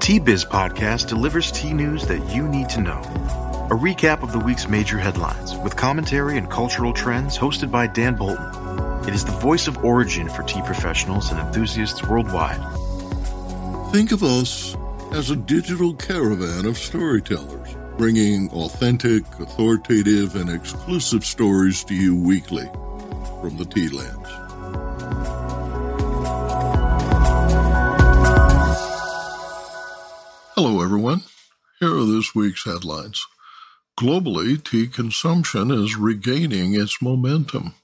Tea Biz podcast delivers tea news that you need to know. A recap of the week's major headlines with commentary and cultural trends hosted by Dan Bolton. It is the voice of origin for tea professionals and enthusiasts worldwide. Think of us as a digital caravan of storytellers, bringing authentic, authoritative, and exclusive stories to you weekly from the tea lands. Hello, everyone. Here are this week's headlines. Globally, tea consumption is regaining its momentum.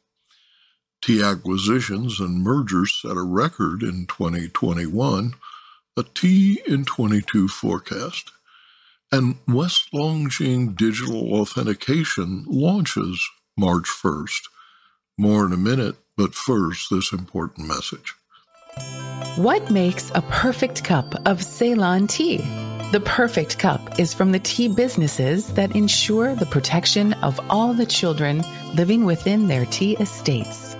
Tea acquisitions and mergers set a record in 2021, a tea in 22 forecast. And West Longjing Digital Authentication launches March 1st. More in a minute, but first, this important message. What makes a perfect cup of Ceylon tea? The perfect cup is from the tea businesses that ensure the protection of all the children living within their tea estates.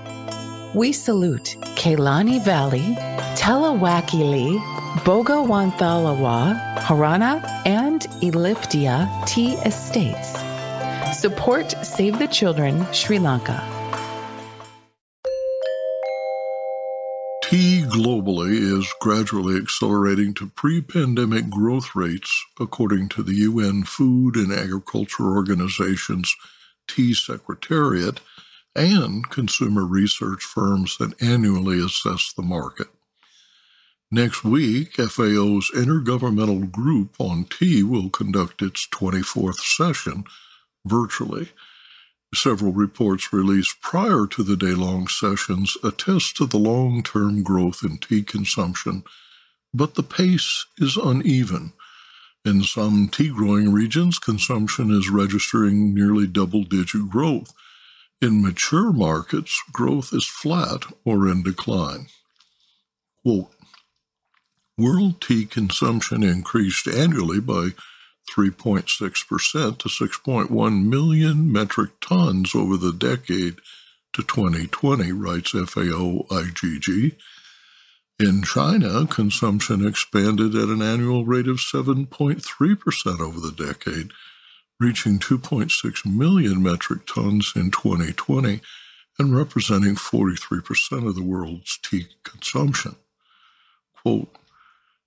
We salute Kelani Valley, Talawakelle, Bogawantalawa, Horana, and Elpitiya tea estates. Support Save the Children Sri Lanka. Tea globally is gradually accelerating to pre pandemic growth rates, according to the UN Food and Agriculture Organization's Tea Secretariat and consumer research firms that annually assess the market. Next week, FAO's Intergovernmental Group on Tea will conduct its 24th session virtually. Several reports released prior to the day long sessions attest to the long term growth in tea consumption, but the pace is uneven. In some tea growing regions, consumption is registering nearly double digit growth. In mature markets, growth is flat or in decline. Quote, World tea consumption increased annually by 3.6% to 6.1 million metric tons over the decade to 2020, writes FAO IGG. In China, consumption expanded at an annual rate of 7.3% over the decade, reaching 2.6 million metric tons in 2020 and representing 43% of the world's tea consumption. Quote,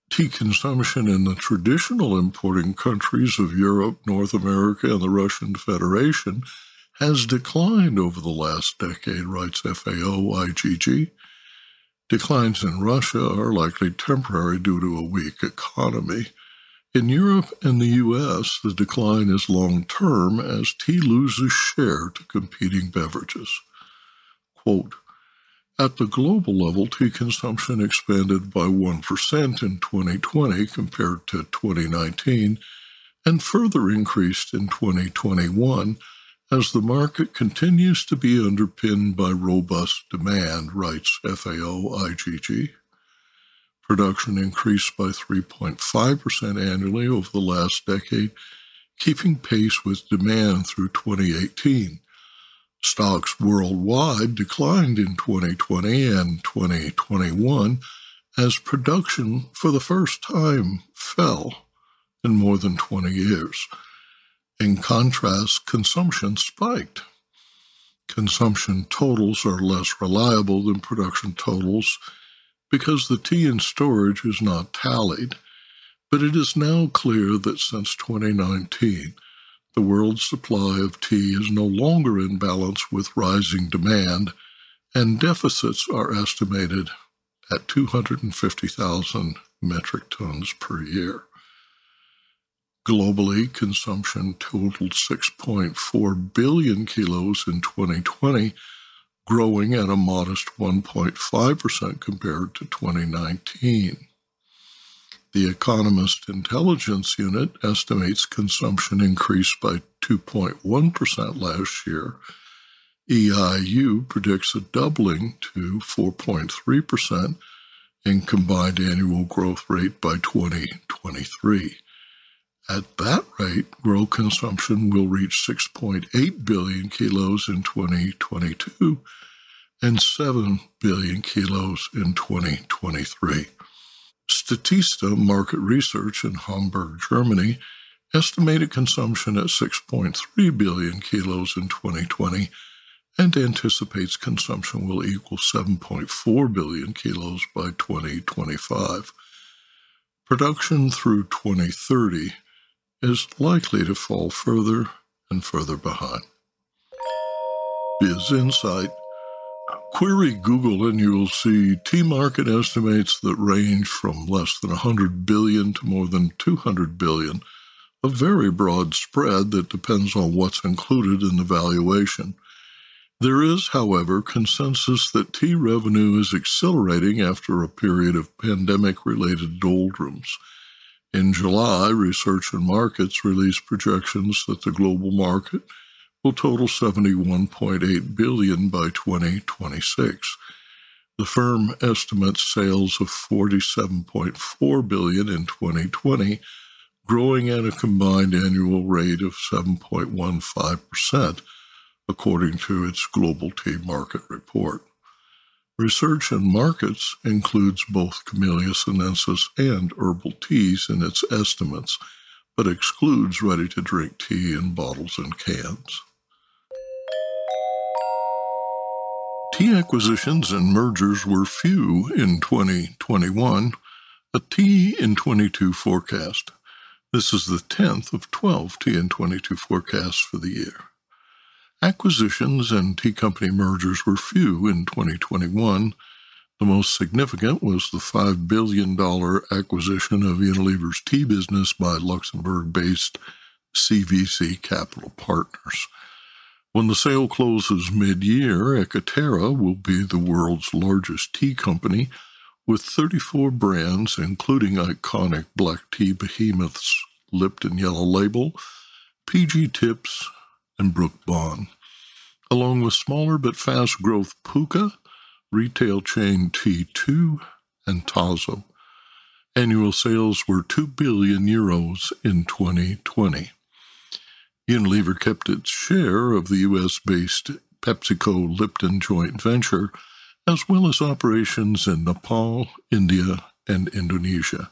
tea consumption in the traditional importing countries of Europe, North America, and the Russian Federation has declined over the last decade, writes FAO IGG. Declines in Russia are likely temporary due to a weak economy. In Europe and the US, the decline is long term as tea loses share to competing beverages. Quote, at the global level, tea consumption expanded by 1% in 2020 compared to 2019 and further increased in 2021 as the market continues to be underpinned by robust demand, writes FAO IGG. Production increased by 3.5% annually over the last decade, keeping pace with demand through 2018. Stocks worldwide declined in 2020 and 2021 as production for the first time fell in more than 20 years. In contrast, consumption spiked. Consumption totals are less reliable than production totals because the tea in storage is not tallied, but it is now clear that since 2019, the world's supply of tea is no longer in balance with rising demand, and deficits are estimated at 250,000 metric tons per year. Globally, consumption totaled 6.4 billion kilos in 2020, growing at a modest 1.5% compared to 2019. The Economist Intelligence Unit estimates consumption increased by 2.1% last year. EIU predicts a doubling to 4.3% in combined annual growth rate by 2023. At that rate, world consumption will reach 6.8 billion kilos in 2022 and 7 billion kilos in 2023. Statista Market Research in Hamburg, Germany, estimated consumption at 6.3 billion kilos in 2020 and anticipates consumption will equal 7.4 billion kilos by 2025. Production through 2030 is likely to fall further and further behind. Biz Insight Query Google and you will see tea market estimates that range from less than 100 billion to more than 200 billion, a very broad spread that depends on what's included in the valuation. There is, however, consensus that tea revenue is accelerating after a period of pandemic related doldrums. In July, Research and Markets released projections that the global market will total 71.8 billion by 2026. The firm estimates sales of 47.4 billion in 2020, growing at a combined annual rate of 7.15%, according to its Global Tea Market Report. Research and Markets includes both Camellia sinensis and herbal teas in its estimates, but excludes ready to drink tea in bottles and cans. Tea acquisitions and mergers were few in 2021, a tea in 22 forecast. This is the 10th of 12 tea in 22 forecasts for the year. Acquisitions and tea company mergers were few in 2021. The most significant was the $5 billion acquisition of Unilever's tea business by Luxembourg based CVC Capital Partners. When the sale closes mid year, Ekaterra will be the world's largest tea company with 34 brands, including iconic black tea behemoths Lipton Yellow Label, PG Tips, and Brooke Bond, along with smaller but fast growth Pukka, retail chain T2, and Tazo. Annual sales were 2 billion euros in 2020. Unilever kept its share of the U.S. based PepsiCo Lipton joint venture, as well as operations in Nepal, India, and Indonesia.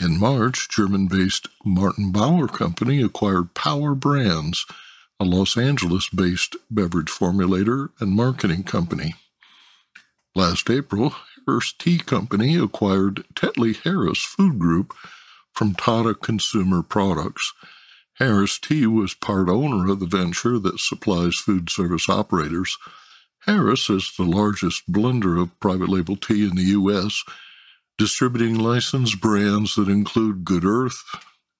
In March, German based Martin Bauer Company acquired Power Brands, a Los Angeles based beverage formulator and marketing company. Last April, Harris Tea Company acquired Tetley Harris Food Group from Tata Consumer Products Harris Tea was part owner of the venture that supplies food service operators. Harris is the largest blender of private label tea in the U.S., distributing licensed brands that include Good Earth,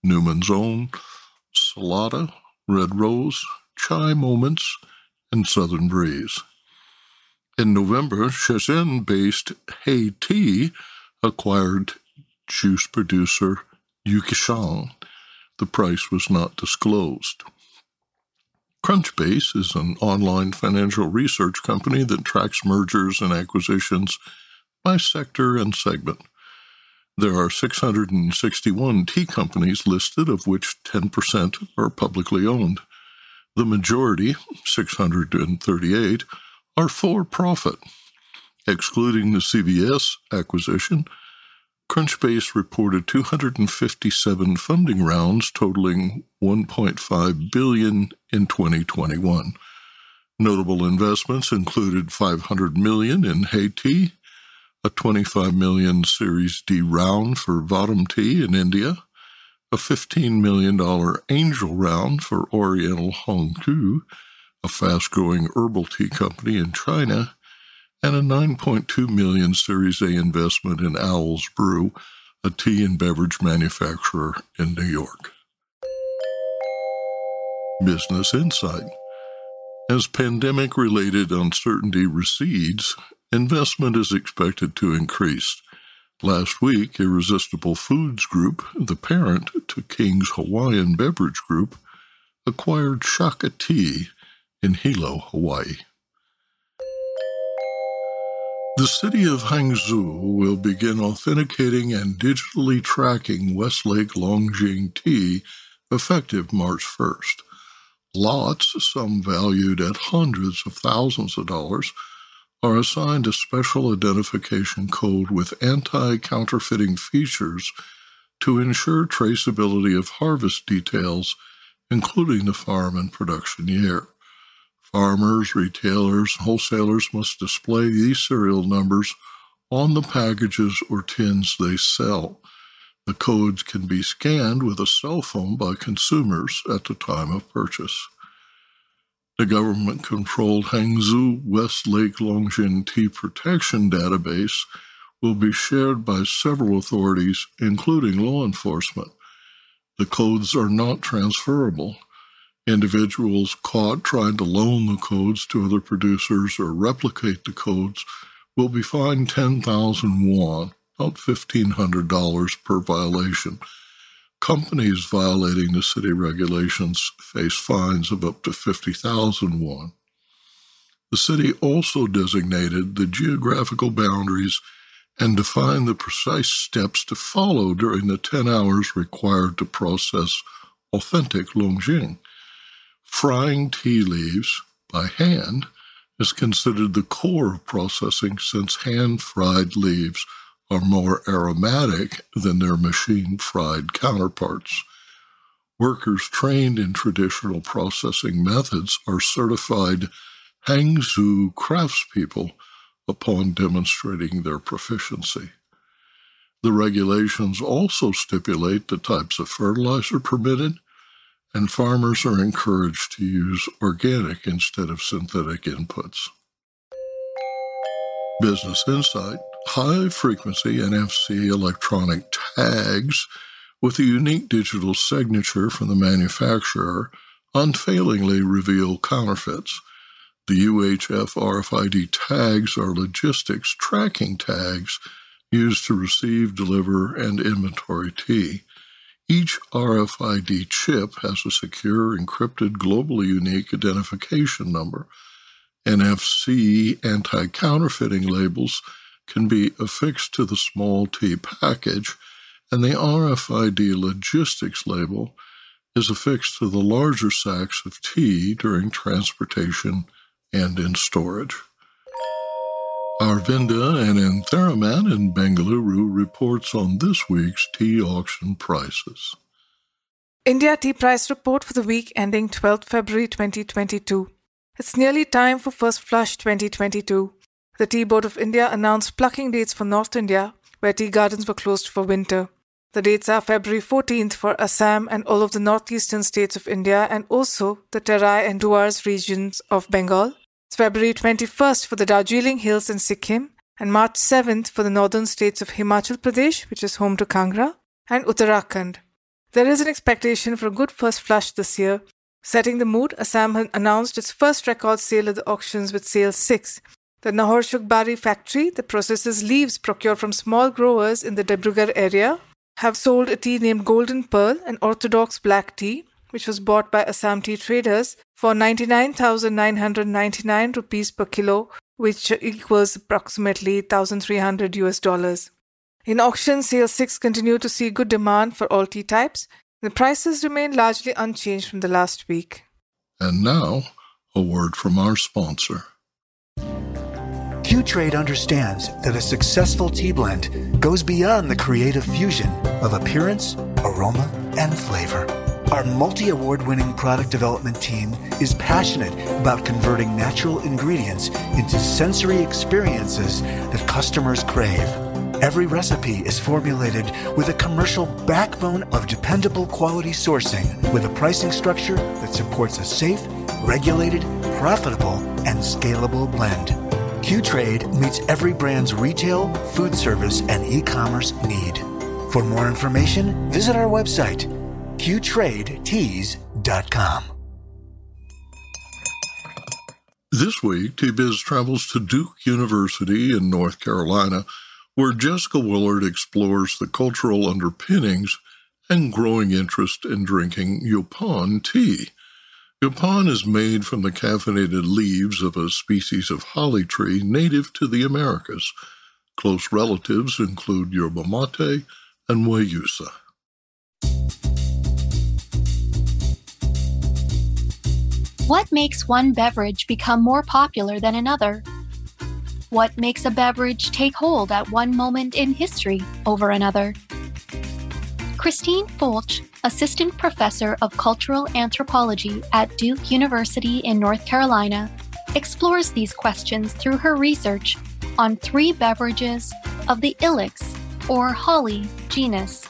Newman's Own, Salada, Red Rose, Chai Moments, and Southern Breeze. In November, Shenzhen based Hey Tea acquired juice producer Yuqiang the price was not disclosed. Crunchbase is an online financial research company that tracks mergers and acquisitions by sector and segment. There are 661 tea companies listed, of which 10% are publicly owned. The majority, 638, are for profit. Excluding the CVC acquisition, Crunchbase reported 257 funding rounds totaling 1.5 billion in 2021. Notable investments included 500 million in Hey Tea, a 25 million Series D round for Vahdam Tea in India, a $15 million angel round for Oriental Hongkou, a fast-growing herbal tea company in China, and a 9.2 million Series A investment in Owl's Brew, a tea and beverage manufacturer in New York. Business Insight. As pandemic related uncertainty recedes, investment is expected to increase. Last week, Irresistible Foods Group, the parent to King's Hawaiian Beverage Group, acquired Shaka Tea in Hilo, Hawaii. The city of Hangzhou will begin authenticating and digitally tracking Westlake Longjing tea effective March 1st. Lots, some valued at hundreds of thousands of dollars, are assigned a special identification code with anti counterfeiting features to ensure traceability of harvest details, including the farm and production year. Farmers, retailers, wholesalers must display these serial numbers on the packages or tins they sell. The codes can be scanned with a cell phone by consumers at the time of purchase. The government controlled Hangzhou Westlake Longjing Tea Protection Database will be shared by several authorities, including law enforcement. The codes are not transferable. Individuals caught trying to loan the codes to other producers or replicate the codes will be fined 10,000 yuan, about $1,500 per violation. Companies violating the city regulations face fines of up to 50,000 yuan. The city also designated the geographical boundaries and defined the precise steps to follow during the 10 hours required to process authentic Longjing. Frying tea leaves by hand is considered the core of processing since hand fried leaves are more aromatic than their machine fried counterparts. Workers trained in traditional processing methods are certified Hangzhou craftspeople upon demonstrating their proficiency. The regulations also stipulate the types of fertilizer permitted and farmers are encouraged to use organic instead of synthetic inputs. Business Insight high frequency NFC electronic tags with a unique digital signature from the manufacturer unfailingly reveal counterfeits. The UHF RFID tags are logistics tracking tags used to receive, deliver, and inventory tea. Each RFID chip has a secure, encrypted, globally unique identification number. NFC anti counterfeiting labels can be affixed to the small tea package, and the RFID logistics label is affixed to the larger sacks of tea during transportation and in storage. Aravinda Anantharaman in Bengaluru reports on this week's tea auction prices. India Tea Price Report for the week ending 12 February 2022. It's nearly time for First Flush 2022. The Tea Board of India announced plucking dates for North India, where tea gardens were closed for winter. The dates are February 14th for Assam and all of the northeastern states of India and also the Terai and Duars regions of Bengal, it's February 21st for the Darjeeling Hills in Sikkim, and March 7th for the northern states of Himachal Pradesh, which is home to Kangra, and Uttarakhand. There is an expectation for a good first flush this year. Setting the mood, Assam announced its first record sale at the auctions with sale 6. The Nahorsuk Bari factory that processes leaves procured from small growers in the Dibrugarh area have sold a tea named Golden Pearl, an orthodox black tea, which was bought by Assam tea traders for 99,999 rupees per kilo, which equals approximately 1,300 US dollars. In auction, sale 6 continued to see good demand for all tea types. The prices remain largely unchanged from the last week. And now, a word from our sponsor. Q-Trade understands that a successful tea blend goes beyond the creative fusion of appearance, aroma, and flavor. Our multi award winning product development team is passionate about converting natural ingredients into sensory experiences that customers crave. Every recipe is formulated with a commercial backbone of dependable quality sourcing with a pricing structure that supports a safe, regulated, profitable, and scalable blend. Q-Trade meets every brand's retail, food service, and e-commerce need. For more information, visit our website qtradeteas.com. This week, Tea Biz travels to Duke University in North Carolina, where Jessica Willard explores the cultural underpinnings and growing interest in drinking Yaupon tea. Yaupon is made from the caffeinated leaves of a species of holly tree native to the Americas. Close relatives include yerba mate and guayusa. What makes one beverage become more popular than another? What makes a beverage take hold at one moment in history over another? Christine Folch, Assistant Professor of Cultural Anthropology at Duke University in North Carolina, explores these questions through her research on three beverages of the Ilex, or holly, genus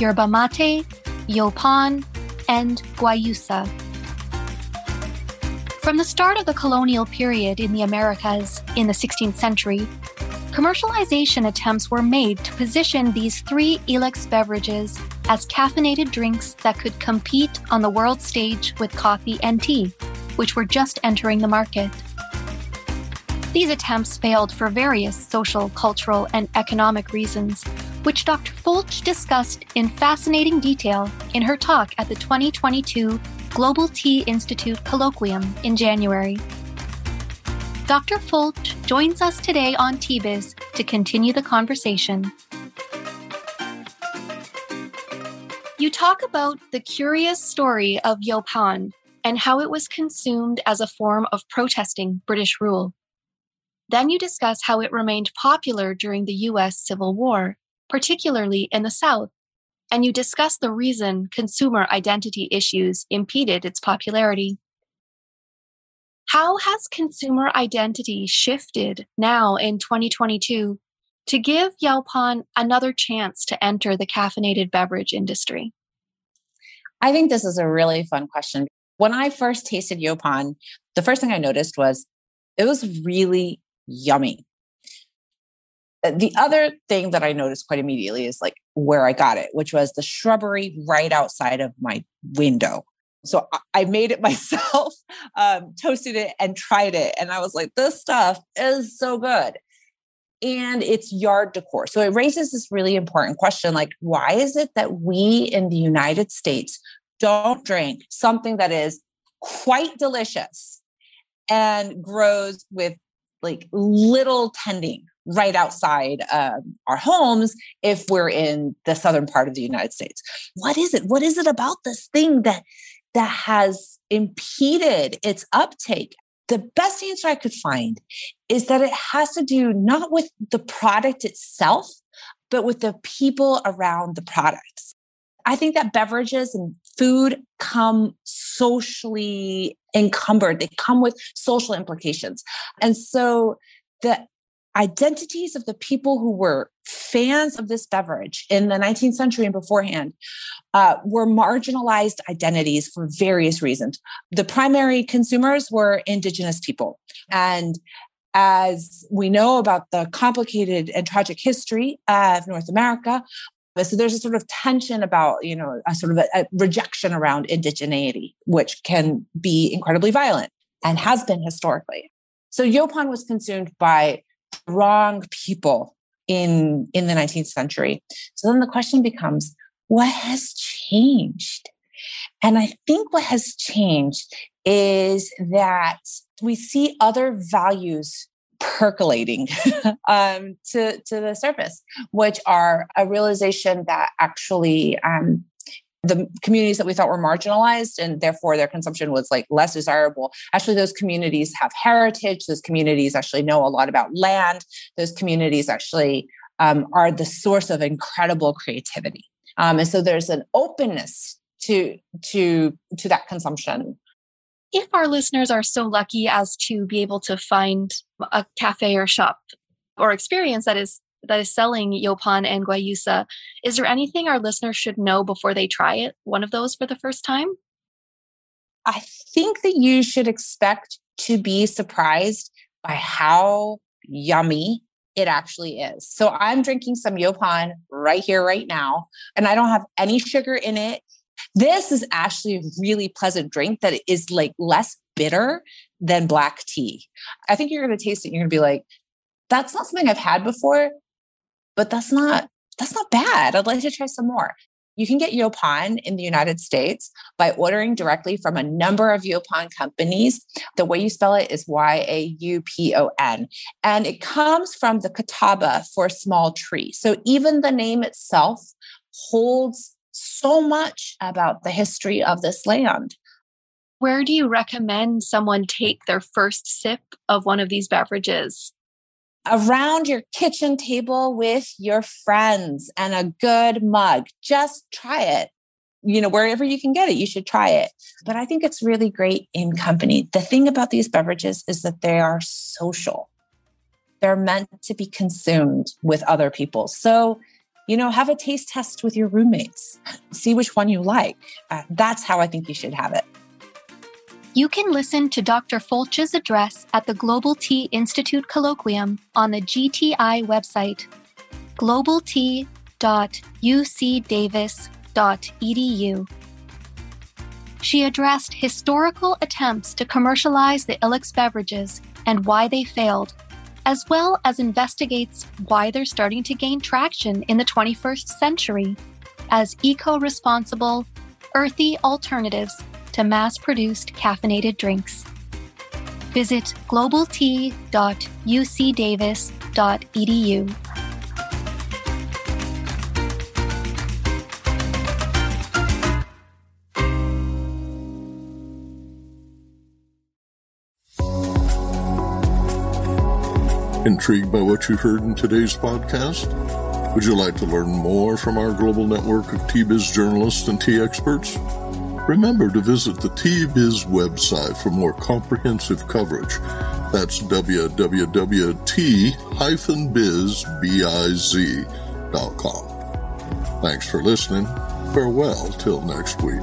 yerba mate, yaupon, and guayusa. From the start of the colonial period in the Americas in the 16th century, commercialization attempts were made to position these three Ilex beverages as caffeinated drinks that could compete on the world stage with coffee and tea, which were just entering the market. These attempts failed for various social, cultural, and economic reasons, which Dr. Folch discussed in fascinating detail in her talk at the 2022 Global Tea Institute Colloquium in January. Dr. Folch joins us today on Tea Biz to continue the conversation. You talk about the curious story of Yaupon and how it was consumed as a form of protesting British rule. Then you discuss how it remained popular during the US Civil War, particularly in the South, and you discuss the reason consumer identity issues impeded its popularity. How has consumer identity shifted now in 2022 to give Yaupon another chance to enter the caffeinated beverage industry? I think this is a really fun question. When I first tasted Yaupon, the first thing I noticed was it was really yummy. Uh, the other thing that I noticed quite immediately is like where I got it, which was the shrubbery right outside of my window. So I made it myself, um, toasted it, and tried it. And I was like, this stuff is so good. And it's yard decor. So it raises this really important question like, why is it that we in the United States don't drink something that is quite delicious and grows with like little tending right outside our homes if we're in the southern part of the United States. What is it? What is it about this thing that that has impeded its uptake? The best answer I could find is that it has to do not with the product itself, but with the people around the products. I think that beverages and food come socially encumbered. They come with social implications. And so the identities of the people who were fans of this beverage in the 19th century and beforehand uh, were marginalized identities for various reasons. The primary consumers were indigenous people. And as we know about the complicated and tragic history of North America, so there's a sort of tension about, you know, a sort of a, a rejection around indigeneity, which can be incredibly violent and has been historically. So Yaupon was consumed by wrong people in in the 19th century. So then the question becomes, what has changed? And I think what has changed is that we see other values percolating um, to, to the surface, which are a realization that actually um, the communities that we thought were marginalized and therefore their consumption was like less desirable. Actually those communities have heritage. Those communities actually know a lot about land. Those communities actually um, are the source of incredible creativity. Um, and so there's an openness to to to that consumption. If our listeners are so lucky as to be able to find a cafe or shop or experience that is that is selling Yaupon and Guayusa, is there anything our listeners should know before they try it? One of those for the first time? I think that you should expect to be surprised by how yummy it actually is. So I'm drinking some Yaupon right here, right now, and I don't have any sugar in it. This is actually a really pleasant drink that is like less bitter than black tea. I think you're going to taste it. You're going to be like, that's not something I've had before, but that's not that's not bad. I'd like to try some more. You can get Yaupon in the United States by ordering directly from a number of Yaupon companies. The way you spell it is Y A U P O N. And it comes from the Catawba for small tree. So even the name itself holds so much about the history of this land. Where do you recommend someone take their first sip of one of these beverages? Around your kitchen table with your friends and a good mug. Just try it. You know, wherever you can get it, you should try it. But I think it's really great in company. The thing about these beverages is that they are social, they're meant to be consumed with other people. So, you know, have a taste test with your roommates, see which one you like. Uh, that's how I think you should have it. You can listen to Dr. Folch's address at the Global Tea Institute Colloquium on the GTI website, globaltea.ucdavis.edu. She addressed historical attempts to commercialize the Ilex beverages and why they failed, as well as investigates why they're starting to gain traction in the 21st century as eco responsible, earthy alternatives to mass produced caffeinated drinks. Visit globaltea.ucdavis.edu. Intrigued by what you heard in today's podcast? Would you like to learn more from our global network of Tea Biz journalists and tea experts? Remember to visit the Tea Biz website for more comprehensive coverage. That's www.tea-biz.com. Thanks for listening. Farewell till next week.